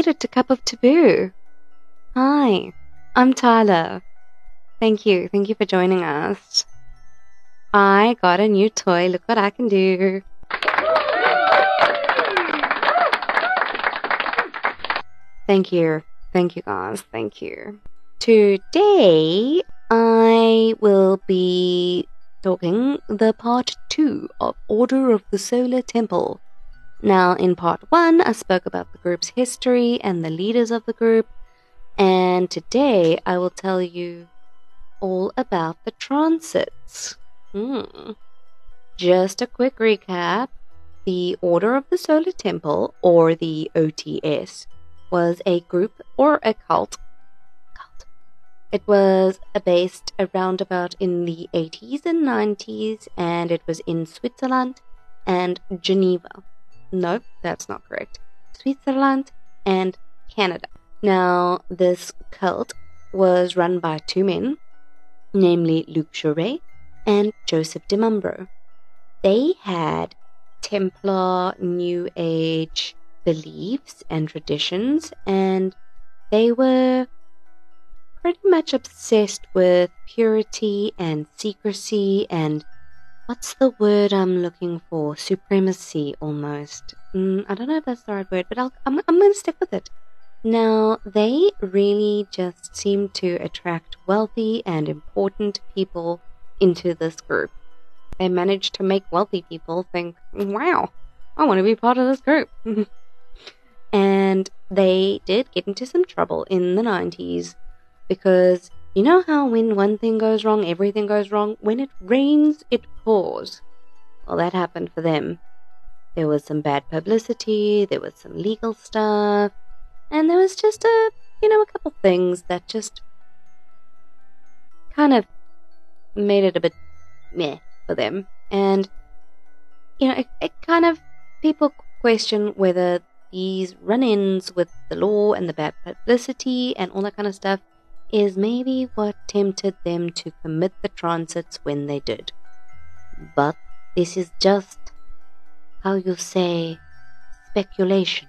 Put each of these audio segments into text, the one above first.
made it to Cup of Taboo. Hi, I'm Tyler. Thank you, thank you for joining us. I got a new toy. Look what I can do. Thank you. Thank you, guys. Thank you. Today, I will be talking the part two of Order of the Solar Temple. Now, in part one, I spoke about the group's history and the leaders of the group, and today I will tell you all about the transits. Hmm. Just a quick recap the Order of the Solar Temple, or the OTS, was a group or a cult. Cult. It was based around about in the 80s and 90s, and it was in Switzerland and Geneva. No, that's not correct. Switzerland and Canada. Now, this cult was run by two men, namely Luc Jouret and Joseph Di Mambro. They had Templar New Age beliefs and traditions, and they were pretty much obsessed with purity and secrecy and what's the word I'm looking for? Supremacy, almost. Mm, I don't know if that's the right word, but I'll, I'm, I'm going to stick with it. Now, they really just seem to attract wealthy and important people into this group. They managed to make wealthy people think, wow, I want to be part of this group. and they did get into some trouble in the 90s because you know how when one thing goes wrong, everything goes wrong? When it rains, it pours. Well, that happened for them. There was some bad publicity, there was some legal stuff, and there was just a, you know, a couple things that just kind of made it a bit meh for them. And, you know, it, it kind of, people question whether these run ins with the law and the bad publicity and all that kind of stuff is maybe what tempted them to commit the transits when they did. But this is just, how you say, speculation.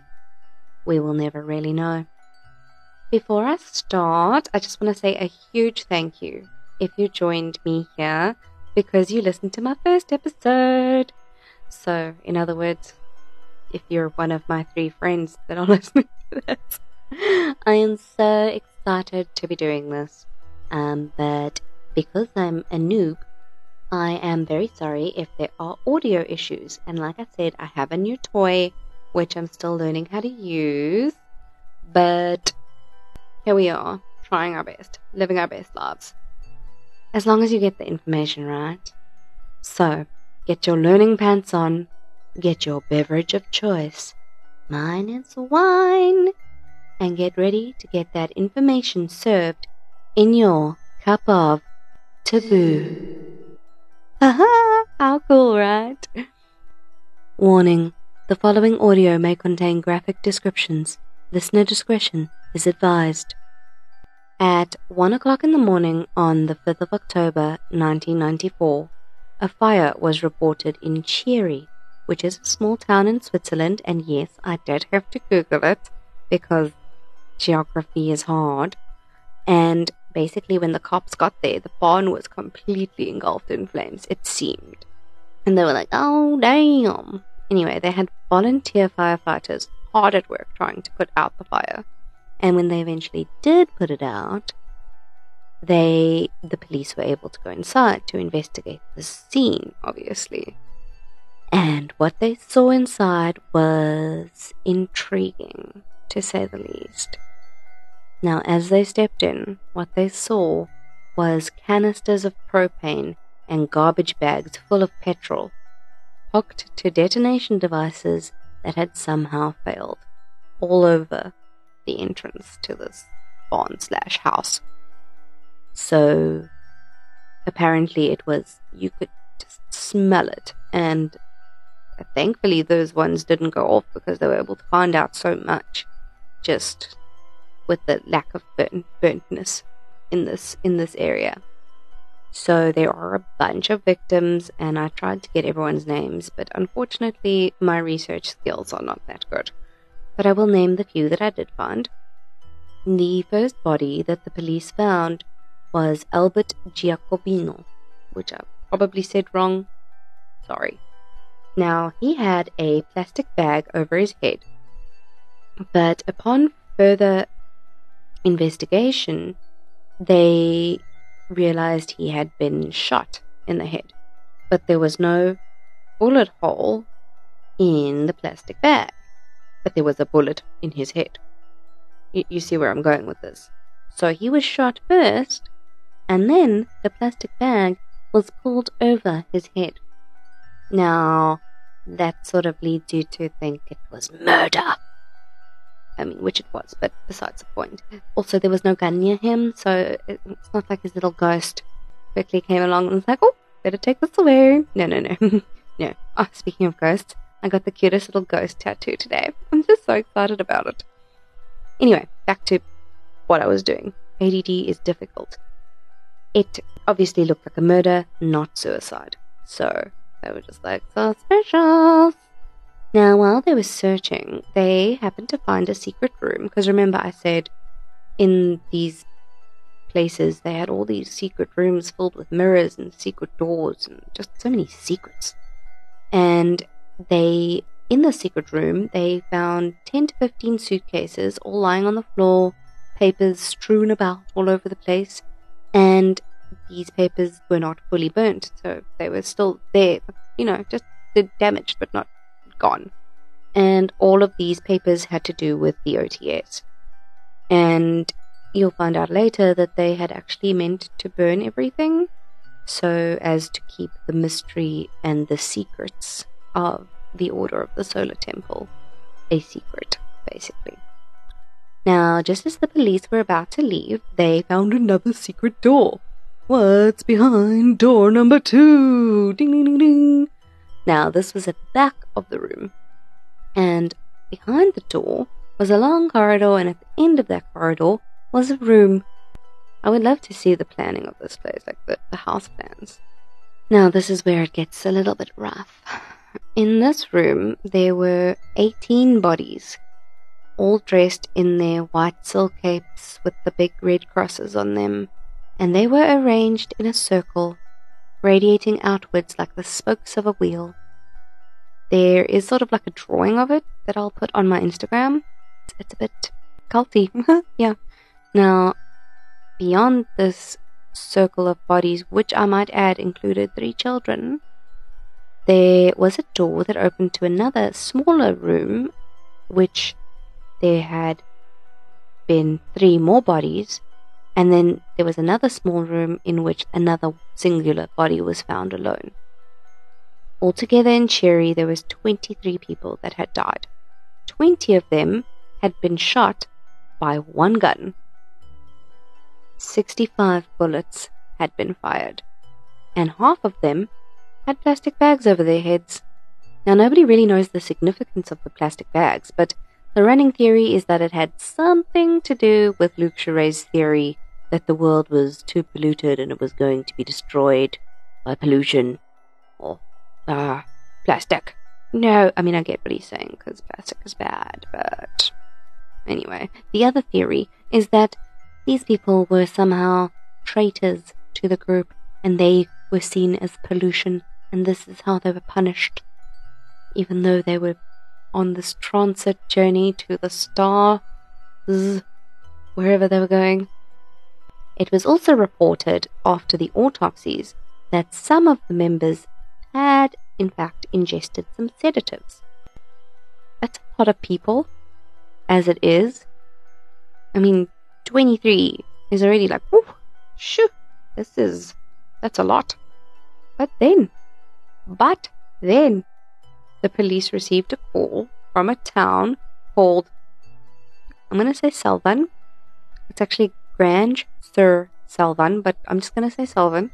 We will never really know. Before I start, I just want to say a huge thank you if you joined me here because you listened to my first episode. So, in other words, if you're one of my three friends that are listening to this, I am so excited to be doing this. Um, but because I'm a noob, I am very sorry if there are audio issues. And like I said, I have a new toy which I'm still learning how to use. But here we are, trying our best, living our best lives. As long as you get the information right. So, get your learning pants on, get your beverage of choice. Mine is wine. And get ready to get that information served in your cup of taboo. Haha, how cool, right? Warning the following audio may contain graphic descriptions. Listener discretion is advised. At 1 o'clock in the morning on the 5th of October 1994, a fire was reported in Cheiry, which is a small town in Switzerland, and yes, I did have to Google it because geography is hard. And basically, when the cops got there, the barn was completely engulfed in flames, it seemed. And they were like, oh, damn. Anyway, they had volunteer firefighters hard at work trying to put out the fire. And when they eventually did put it out, they the police were able to go inside to investigate the scene, obviously. And what they saw inside was intriguing, to say the least. Now, as they stepped in, what they saw was canisters of propane and garbage bags full of petrol hooked to detonation devices that had somehow failed all over the entrance to this barn slash house. So apparently it was, you could just smell it. And thankfully those ones didn't go off because they were able to find out so much just with the lack of burnt, burntness in this in this area. So there are a bunch of victims, and I tried to get everyone's names, but unfortunately, my research skills are not that good. But I will name the few that I did find. The first body that the police found was Albert Giacobino, which I probably said wrong. Sorry. Now, he had a plastic bag over his head, but upon further investigation, they realized he had been shot in the head, but there was no bullet hole in the plastic bag, but there was a bullet in his head. You, you see where I'm going with this. So he was shot first, and then the plastic bag was pulled over his head. Now, that sort of leads you to think it was murder. I mean, which it was, but besides the point. Also, there was no gun near him, so it's not like his little ghost quickly came along and was like, oh, better take this away. No, no, no. no. Oh, speaking of ghosts, I got the cutest little ghost tattoo today. I'm just so excited about it. Anyway, back to what I was doing. ADD is difficult. It obviously looked like a murder, not suicide. So they were just like, suspicious. Now, while they were searching, they happened to find a secret room. Because remember, I said in these places they had all these secret rooms filled with mirrors and secret doors and just so many secrets. And they, in the secret room, they found 10 to 15 suitcases all lying on the floor, papers strewn about all over the place. And these papers were not fully burnt, so they were still there, you know, just damaged but not gone. And all of these papers had to do with the OTS. And you'll find out later that they had actually meant to burn everything so as to keep the mystery and the secrets of the Order of the Solar Temple a secret, basically. Now, just as the police were about to leave, they found another secret door. What's behind door number two? Ding ding ding ding. Now, this was at the back of the room, and behind the door was a long corridor, and at the end of that corridor was a room. I would love to see the planning of this place, like the, the house plans. Now, this is where it gets a little bit rough. In this room, there were 18 bodies, all dressed in their white silk capes with the big red crosses on them, and they were arranged in a circle radiating outwards like the spokes of a wheel. There is sort of like a drawing of it that I'll put on my Instagram. It's a bit culty. yeah. Now, beyond this circle of bodies, which I might add included three children, there was a door that opened to another smaller room, which there had been three more bodies and then there was another small room in which another singular body was found alone. Altogether in Cheiry, there was 23 people that had died. 20 of them had been shot by one gun. 65 bullets had been fired, and half of them had plastic bags over their heads. Now, nobody really knows the significance of the plastic bags, but the running theory is that it had something to do with Luc Jouret's theory that the world was too polluted and it was going to be destroyed by pollution or ah, plastic. No, I mean, I get what he's saying because plastic is bad, but anyway, the other theory is that these people were somehow traitors to the group and they were seen as pollution, and this is how they were punished, even though they were on this transit journey to the stars, wherever they were going. It was also reported after the autopsies that some of the members had, in fact, ingested some sedatives. That's a lot of people, as it is. I mean, 23 is already like, shoo, this is, that's a lot. But then, but then, the police received a call from a town called, I'm going to say Salvan. It's actually Grange sur Salvan, but I'm just going to say Salvan,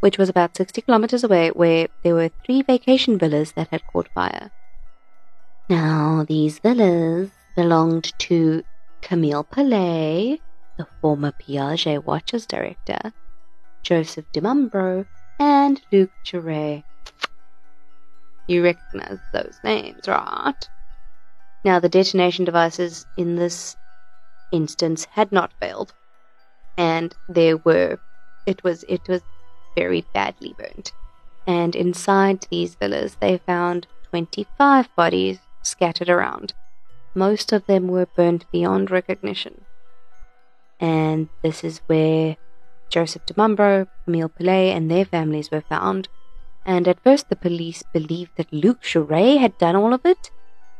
which was about 60 kilometers away, where there were three vacation villas that had caught fire. Now, these villas belonged to Camille Pilet, the former Piaget Watches director, Joseph Di Mambro, and Luc Jouret. You recognize those names, right? Now, the detonation devices in this instance had not failed, and there were it was it was very badly burnt. And inside these villas, they found 25 bodies scattered around. Most of them were burnt beyond recognition. And this is where Joseph Di Mambro, Camille Pilet, and their families were found. And at first, the police believed that Luc Jouret had done all of it,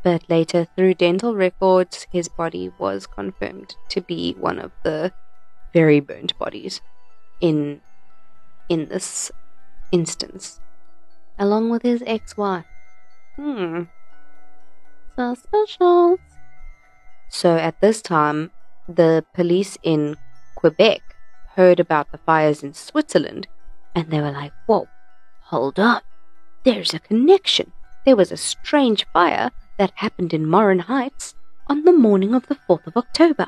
but later, through dental records, his body was confirmed to be one of the very burnt bodies in in this instance, along with his ex-wife. Hmm. Suspicious. So at this time, the police in Quebec heard about the fires in Switzerland, and they were like, "Whoa, hold on! There's a connection. There was a strange fire that happened in Morin Heights on the morning of the 4th of October.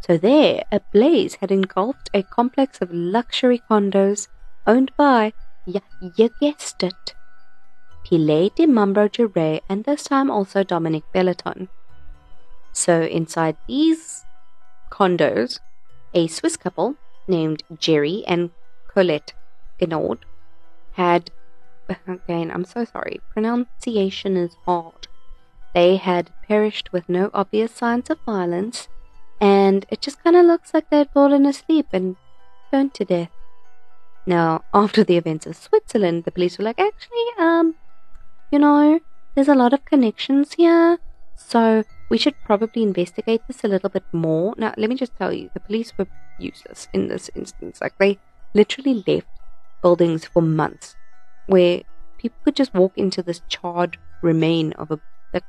So there, a blaze had engulfed a complex of luxury condos owned by, yeah, you guessed it, Pilet Di Mambro Jouret and this time also Dominique Bellaton. So inside these condos, a Swiss couple named Jerry and Colette Genoud had, again, I'm so sorry, pronunciation is hard. They had perished with no obvious signs of violence, and it just kind of looks like they'd fallen asleep and burnt to death. Now, after the events of Switzerland, the police were like, actually, um, you know, there's a lot of connections here, so we should probably investigate this a little bit more. Now, let me just tell you, the police were useless in this instance. Like, they literally left buildings for months where people could just walk into this charred remain of a the,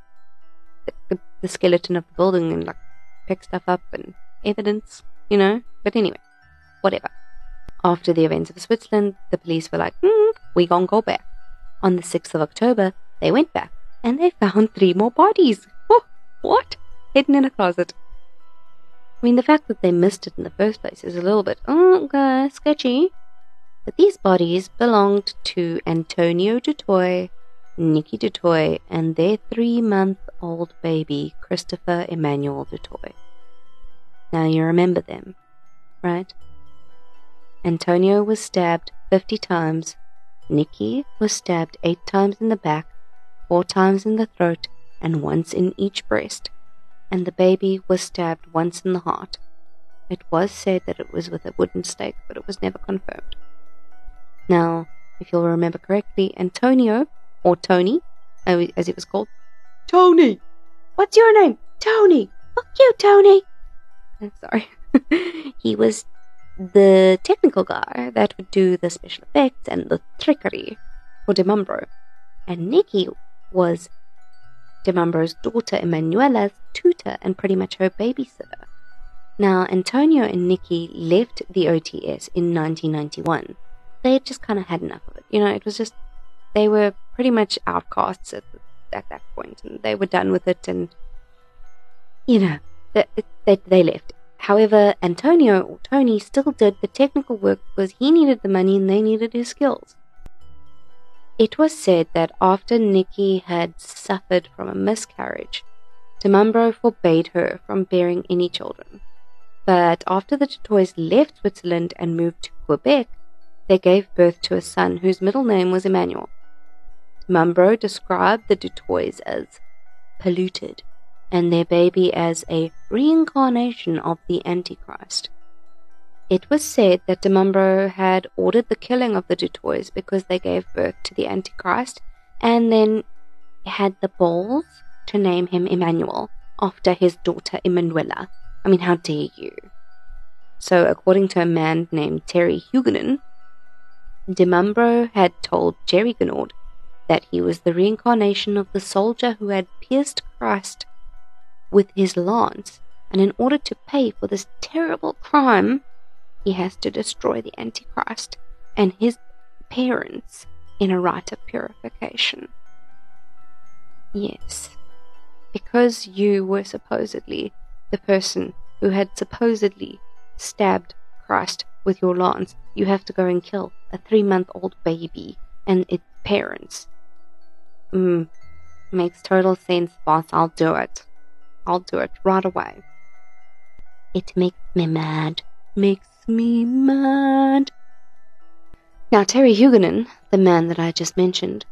the, the skeleton of the building and like pick stuff up and evidence, you know. But anyway, whatever. After the events of Switzerland, the police were like, hmm, we gon' go back. On the 6th of October, they went back and they found three more bodies. Oh, what? Hidden in a closet. I mean, the fact that they missed it in the first place is a little bit, oh, okay, sketchy. But these bodies belonged to Antonio Dutoit, Nikki Dutoit, and their three month old baby, Christopher Emmanuel Dutoit. Now you remember them, right? Antonio was stabbed 50 times. Nikki was stabbed 8 times in the back, 4 times in the throat, and once in each breast. And the baby was stabbed once in the heart. It was said that it was with a wooden stake, but it was never confirmed. Now, if you'll remember correctly, Antonio, or Tony, as he was called, Tony! What's your name? Tony! Fuck you, Tony! I'm sorry. he was the technical guy that would do the special effects and the trickery for Di Mambro. And Nikki was Di Mambro's daughter Emanuela's tutor and pretty much her babysitter. Now, Antonio and Nikki left the OTS in 1991. They had just kind of had enough of it. You know, it was just, they were pretty much outcasts at, at that point, and they were done with it, and, you know, they, they, they left. However, Antonio or Tony still did the technical work because he needed the money and they needed his skills. It was said that after Nikki had suffered from a miscarriage, Di Mambro forbade her from bearing any children. But after the Dutoits left Switzerland and moved to Quebec, they gave birth to a son whose middle name was Emmanuel. Di Mambro described the Dutoits as polluted and their baby as a reincarnation of the Antichrist. It was said that Di Mambro had ordered the killing of the Dutoits because they gave birth to the Antichrist and then had the balls to name him Emmanuel after his daughter Emanuela. I mean, how dare you? So, according to a man named Terry Huguenin, Di Mambro had told Jerry Genoud that he was the reincarnation of the soldier who had pierced Christ with his lance, and in order to pay for this terrible crime, he has to destroy the Antichrist and his parents in a rite of purification. Yes, because you were supposedly the person who had supposedly stabbed Christ with your lance, you have to go and kill a three month old baby and its parents. Mm, makes total sense, boss. I'll do it. I'll do it right away. It makes me mad. Makes me mad. Now, Terry Huguenin, the man that I just mentioned,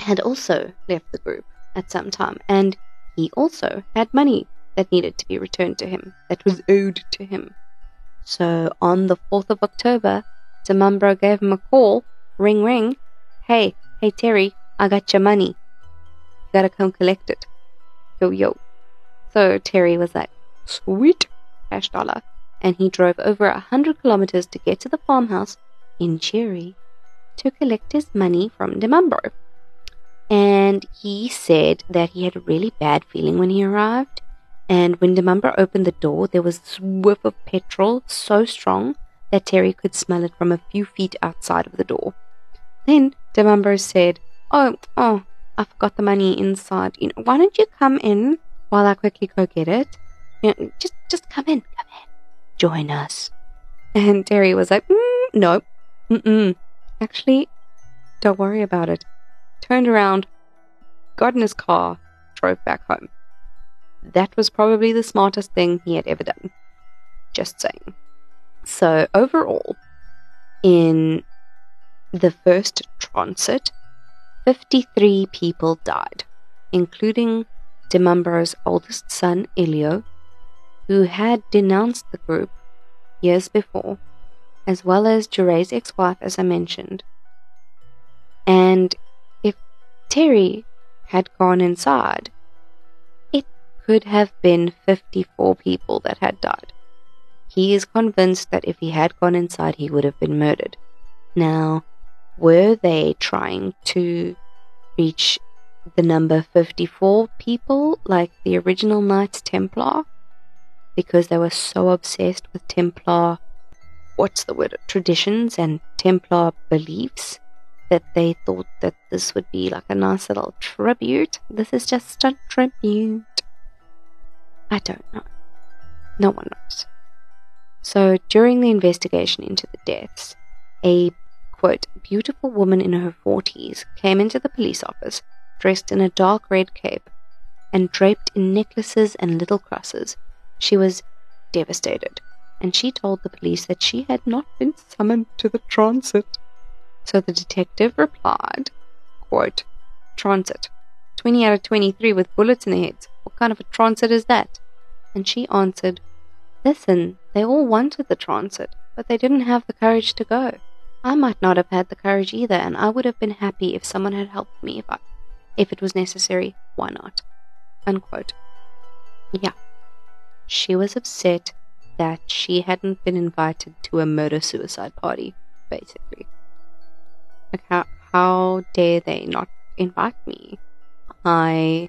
had also left the group at some time, and he also had money that needed to be returned to him, that was owed to him. So on the 4th of October, Di Mambro gave him a call, ring ring, hey, hey Terry, I got your money. You gotta come collect it. Yo yo. So Terry was like, sweet, cash dollar. And he drove over a hundred kilometers to get to the farmhouse in Cheiry to collect his money from Di Mambro. And he said that he had a really bad feeling when he arrived and when Di Mambro opened the door, there was this whiff of petrol so strong that Terry could smell it from a few feet outside of the door. Then Di Mambro said, Oh, oh, I forgot the money inside. You know, why don't you come in while I quickly go get it? You know, just, just come in, come in. Join us. And Terry was like, mm, no, mm-mm. Actually, don't worry about it. Turned around, got in his car, drove back home. That was probably the smartest thing he had ever done. Just saying. So, overall, in the first transit, 53 people died, including Di Mambro's oldest son, Elio, who had denounced the group years before, as well as Jouret's ex wife, as I mentioned. And if Terry had gone inside, it could have been 54 people that had died. He is convinced that if he had gone inside, he would have been murdered. Now, were they trying to reach the number 54 people like the original Knights Templar? Because they were so obsessed with Templar, what's the word, traditions and Templar beliefs that they thought that this would be like a nice little tribute. This is just a tribute. I don't know. No one knows. So during the investigation into the deaths, a quote, beautiful woman in her 40s came into the police office dressed in a dark red cape and draped in necklaces and little crosses. She was devastated, and she told the police that she had not been summoned to the transit. So the detective replied, quote, Transit. 20 out of 23 with bullets in their heads. What kind of a transit is that? And she answered, Listen, they all wanted the transit, but they didn't have the courage to go. I might not have had the courage either, and I would have been happy if someone had helped me if I, if it was necessary. Why not? Unquote. Yeah. She was upset that she hadn't been invited to a murder suicide party, basically. Like how how dare they not invite me? I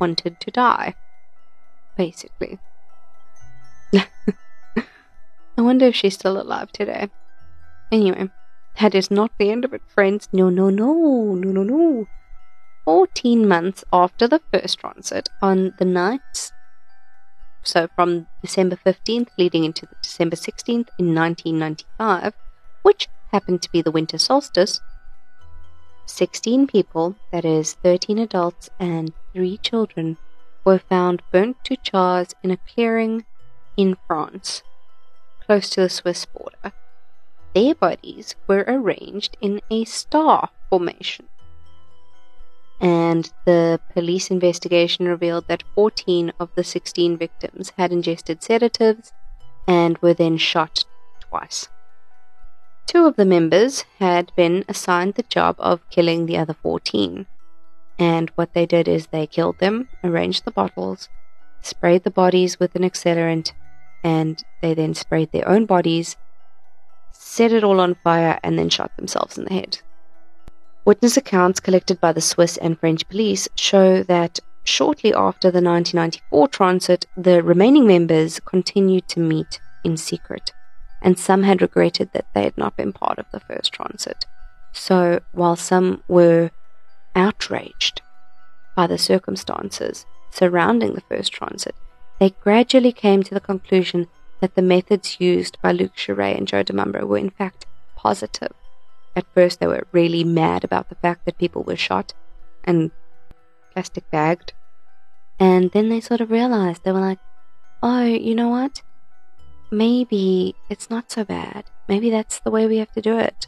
wanted to die basically. I wonder if she's still alive today. Anyway, that is not the end of it, friends. No, no, no, no, no, no. 14 months after the first transit, on the night, so from December 15th leading into December 16th in 1995, which happened to be the winter solstice, 16 people, that is 13 adults and 3 children, were found burnt to chars in a clearing in France, close to the Swiss border. Their bodies were arranged in a star formation. And the police investigation revealed that 14 of the 16 victims had ingested sedatives and were then shot twice. Two of the members had been assigned the job of killing the other 14, and what they did is they killed them, arranged the bottles, sprayed the bodies with an accelerant, and they then sprayed their own bodies, set it all on fire, and then shot themselves in the head. Witness accounts collected by the Swiss and French police show that shortly after the 1994 transit, the remaining members continued to meet in secret, and some had regretted that they had not been part of the first transit. So, while some were outraged by the circumstances surrounding the first transit, they gradually came to the conclusion that the methods used by Luc Jouret and Joe Di Mambro were in fact positive. At first, they were really mad about the fact that people were shot and plastic bagged. And then they sort of realized, they were like, oh, you know what? Maybe it's not so bad. Maybe that's the way we have to do it.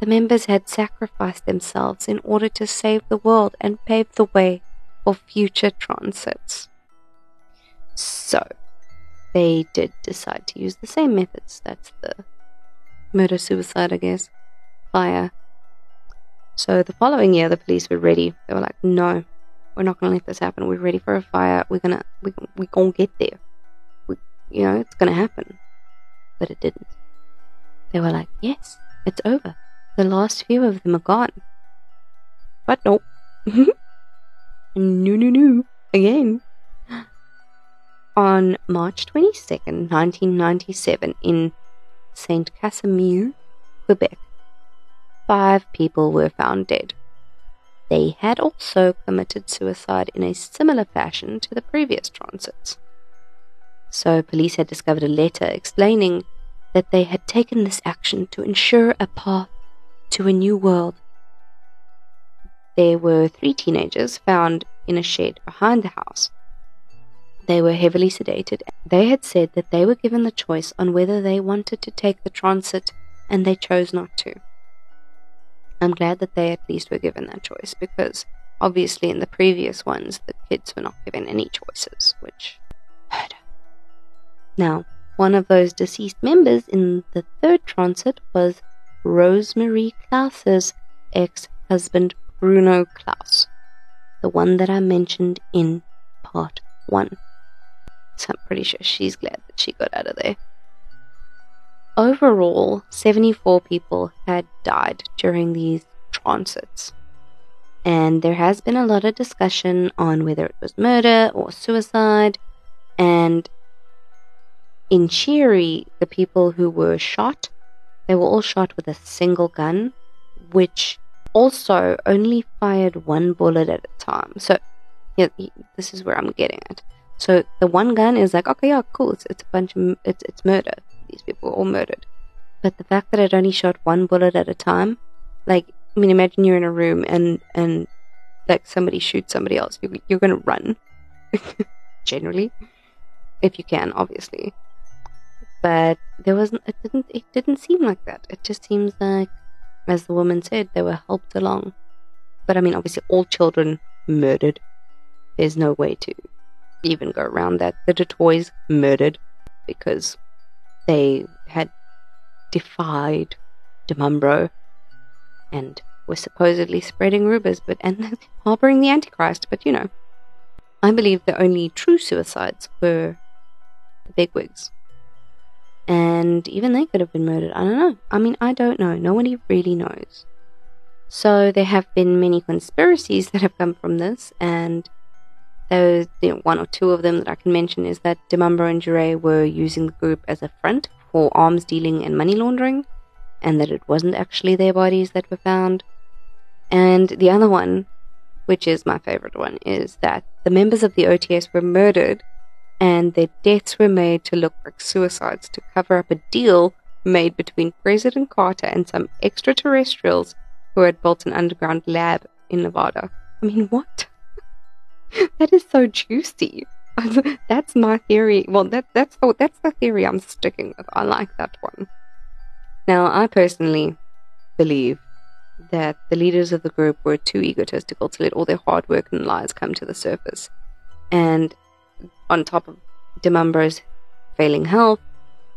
The members had sacrificed themselves in order to save the world and pave the way for future transits. So, they did decide to use the same methods. That's the murder suicide, I guess. Fire. So, the following year, the police were ready. They were like, no, we're not going to let this happen. We're ready for a fire. We're going to, we, we're going to get there. We, you know, it's going to happen. But it didn't. They were like, yes, it's over. The last few of them are gone. But no. no, no, no. Again. On March 22nd, 1997, in Saint Casimir, Quebec, five people were found dead. They had also committed suicide in a similar fashion to the previous transits. So, police had discovered a letter explaining that they had taken this action to ensure a path to a new world. There were three teenagers found in a shed behind the house. They were heavily sedated. They had said that they were given the choice on whether they wanted to take the transit, and they chose not to. I'm glad that they at least were given that choice because obviously in the previous ones the kids were not given any choices, which. Now, one of those deceased members in the third transit was Rosemarie Klaus's ex husband Bruno Klaus, the one that I mentioned in part one. I'm pretty sure she's glad that she got out of there. Overall, 74 people had died during these transits. And there has been a lot of discussion on whether it was murder or suicide. And in Cheiry, the people who were shot they were all shot with a single gun, which also only fired one bullet at a time. So, yeah, this is where I'm getting at. So the one gun is like, okay, yeah, cool. It's, it's a bunch of it's it's murder. These people were all murdered. But the fact that it only shot one bullet at a time, like, I mean, imagine you're in a room and and like somebody shoots somebody else, you're, gonna run. Generally, if you can, obviously but there wasn't it didn't it didn't seem like that it just seems like as the woman said they were helped along but i mean obviously all children murdered there's no way to even go around that Dutoits murdered because they had defied Di Mambro and were supposedly spreading rumors but and harboring the antichrist but you know i believe the only true suicides were the bigwigs and even they could have been murdered. I don't know. I mean, I don't know. Nobody really knows. So there have been many conspiracies that have come from this, and those you know, one or two of them that I can mention is that Di Mambro and Jouret were using the group as a front for arms dealing and money laundering, and that it wasn't actually their bodies that were found. And the other one, which is my favorite one, is that the members of the OTS were murdered and their deaths were made to look like suicides to cover up a deal made between President Carter and some extraterrestrials who had built an underground lab in Nevada. I mean, what? That is so juicy. that's my theory. Well, that that's the, that's the theory I'm sticking with. I like that one. Now, I personally believe that the leaders of the group were too egotistical to let all their hard work and lies come to the surface. And on top of Di Mambro's failing health,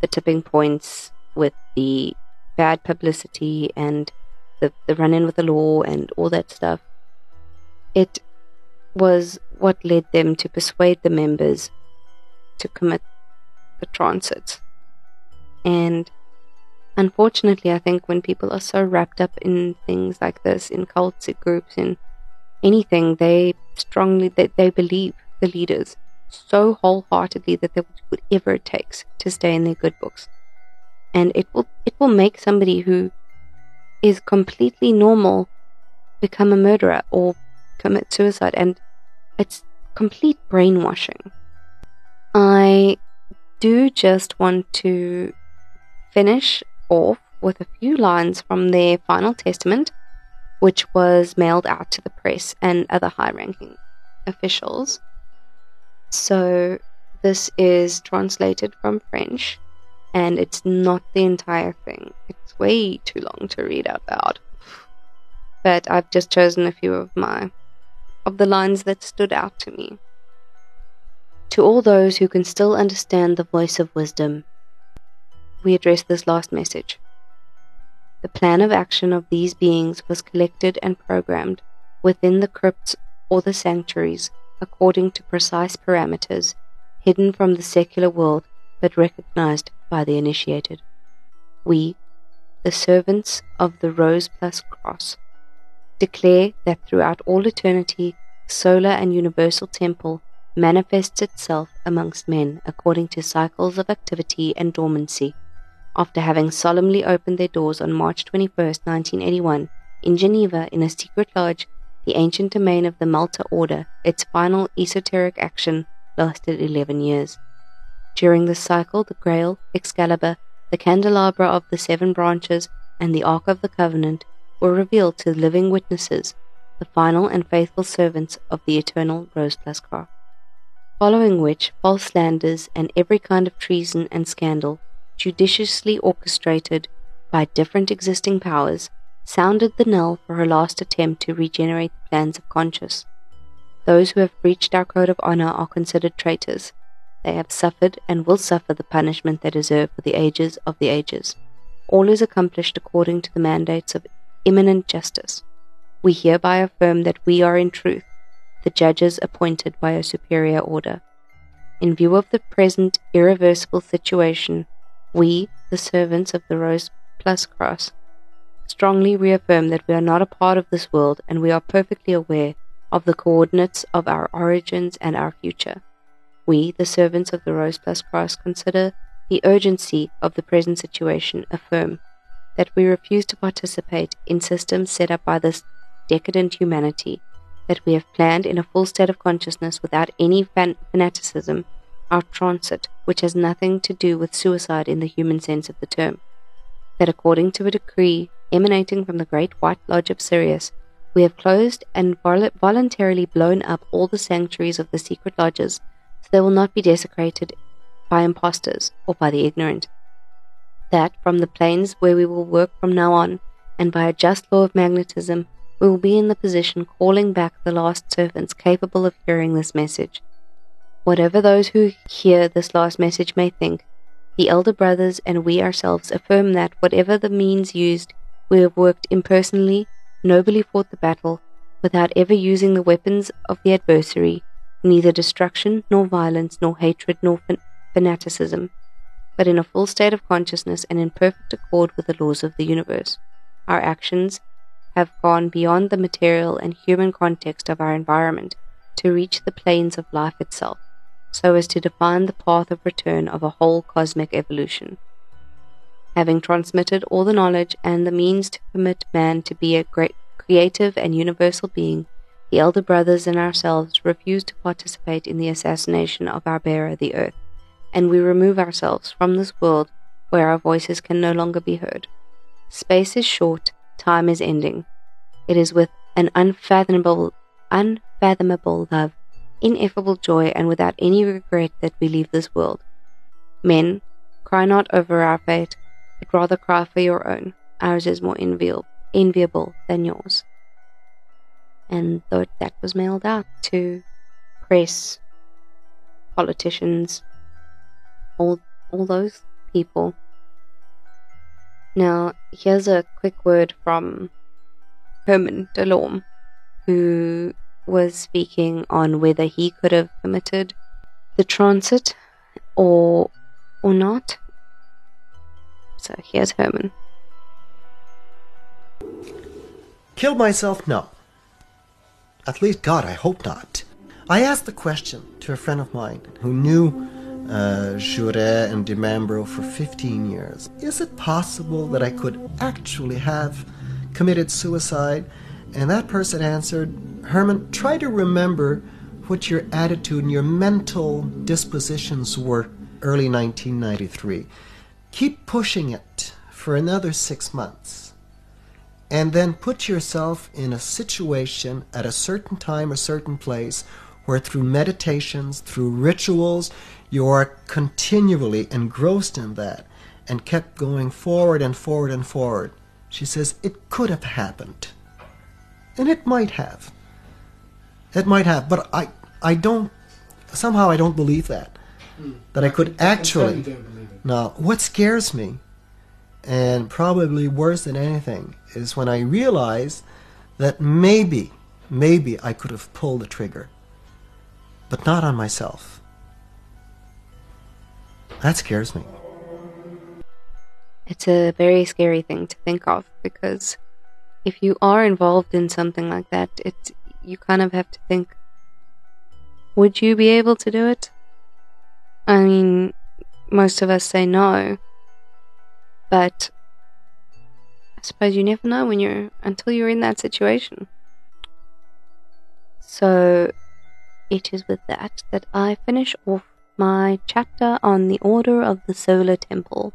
the tipping points with the bad publicity and the, the run in with the law and all that stuff, it was what led them to persuade the members to commit the transits. And unfortunately, I think when people are so wrapped up in things like this, in cults, in groups, in anything, they strongly they, they believe the leaders so wholeheartedly that they will do whatever it takes to stay in their good books. And it will it will make somebody who is completely normal become a murderer or commit suicide and it's complete brainwashing. I do just want to finish off with a few lines from their final testament, which was mailed out to the press and other high ranking officials. So, this is translated from French, and it's not the entire thing. It's way too long to read out loud. But I've just chosen a few of my of the lines that stood out to me. To all those who can still understand the voice of wisdom, we address this last message. The plan of action of these beings was collected and programmed within the crypts or the sanctuaries according to precise parameters hidden from the secular world but recognized by the initiated. We, the servants of the Rose plus Cross, declare that throughout all eternity, solar and universal temple manifests itself amongst men according to cycles of activity and dormancy. After having solemnly opened their doors on March 21, 1981, in Geneva in a secret lodge, the ancient domain of the Malta Order, its final esoteric action lasted 11 years. During this cycle, the Grail, Excalibur, the candelabra of the seven branches, and the Ark of the Covenant were revealed to living witnesses, the final and faithful servants of the eternal Rose Cross. Following which, false slanders and every kind of treason and scandal, judiciously orchestrated by different existing powers, sounded the knell for her last attempt to regenerate the plans of conscience. Those who have breached our code of honor are considered traitors. They have suffered and will suffer the punishment they deserve for the ages of the ages. All is accomplished according to the mandates of immanent justice. We hereby affirm that we are in truth the judges appointed by a superior order. In view of the present irreversible situation, we, the servants of the Rose plus Cross, strongly reaffirm that we are not a part of this world and we are perfectly aware of the coordinates of our origins and our future. We, the servants of the Rose plus Cross, consider the urgency of the present situation, affirm that we refuse to participate in systems set up by this decadent humanity, that we have planned in a full state of consciousness without any fan- fanaticism our transit, which has nothing to do with suicide in the human sense of the term, that according to a decree emanating from the Great White Lodge of Sirius, we have closed and vol- voluntarily blown up all the sanctuaries of the secret lodges, so they will not be desecrated by impostors or by the ignorant. That from the planes where we will work from now on, and by a just law of magnetism, we will be in the position calling back the last servants capable of hearing this message. Whatever those who hear this last message may think, the elder brothers and we ourselves affirm that whatever the means used, we have worked impersonally nobly fought the battle without ever using the weapons of the adversary, neither destruction, nor violence, nor hatred, nor fanaticism, but in a full state of consciousness and in perfect accord with the laws of the universe. Our actions have gone beyond the material and human context of our environment to reach the planes of life itself, so as to define the path of return of a whole cosmic evolution having transmitted all the knowledge and the means to permit man to be a great creative and universal being, the elder brothers and ourselves refuse to participate in the assassination of our bearer, the earth, and we remove ourselves from this world where our voices can no longer be heard. Space is short, time is ending. It is with an unfathomable, unfathomable love, ineffable joy, and without any regret that we leave this world. Men, cry not over our fate, but rather cry for your own. Ours is more enviable, enviable than yours. And that was mailed out to press, politicians, all, all those people. Now, here's a quick word from Herman Delorme, who was speaking on whether he could have committed the transit or or not. So here's Herman. Kill myself? No. At least, God, I hope not. I asked the question to a friend of mine who knew uh, Jouret and Di Mambro for 15 years. Is it possible that I could actually have committed suicide? And that person answered, Herman, try to remember what your attitude and your mental dispositions were early 1993. Keep pushing it for another six months. And then put yourself in a situation at a certain time, a certain place, where through meditations, through rituals, you are continually engrossed in that and kept going forward and forward and forward. She says, It could have happened. And it might have. It might have, but I, I don't, somehow I don't believe that. Hmm. That I could actually. I don't believe it. Now, what scares me, and probably worse than anything, is when I realize that maybe, maybe I could have pulled the trigger, but not on myself. That scares me. It's a very scary thing to think of because if you are involved in something like that, it you kind of have to think would you be able to do it? I mean, most of us say no. But I suppose you never know when you're until you're in that situation. So it is with that that I finish off my chapter on the Order of the Solar Temple.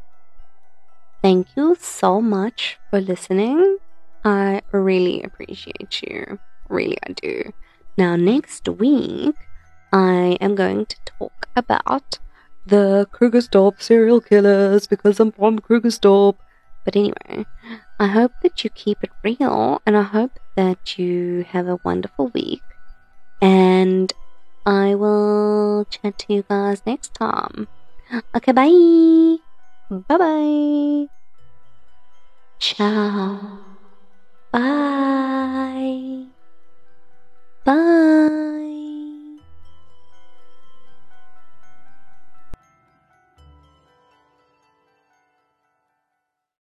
Thank you so much for listening. I really appreciate you. Really, I do. Now, next week, I am going to talk about the Krugersdorp serial killers because I'm from Krugersdorp. But anyway, I hope that you keep it real and I hope that you have a wonderful week. And I will chat to you guys next time. Okay, bye. Bye bye. Ciao. Bye. Bye.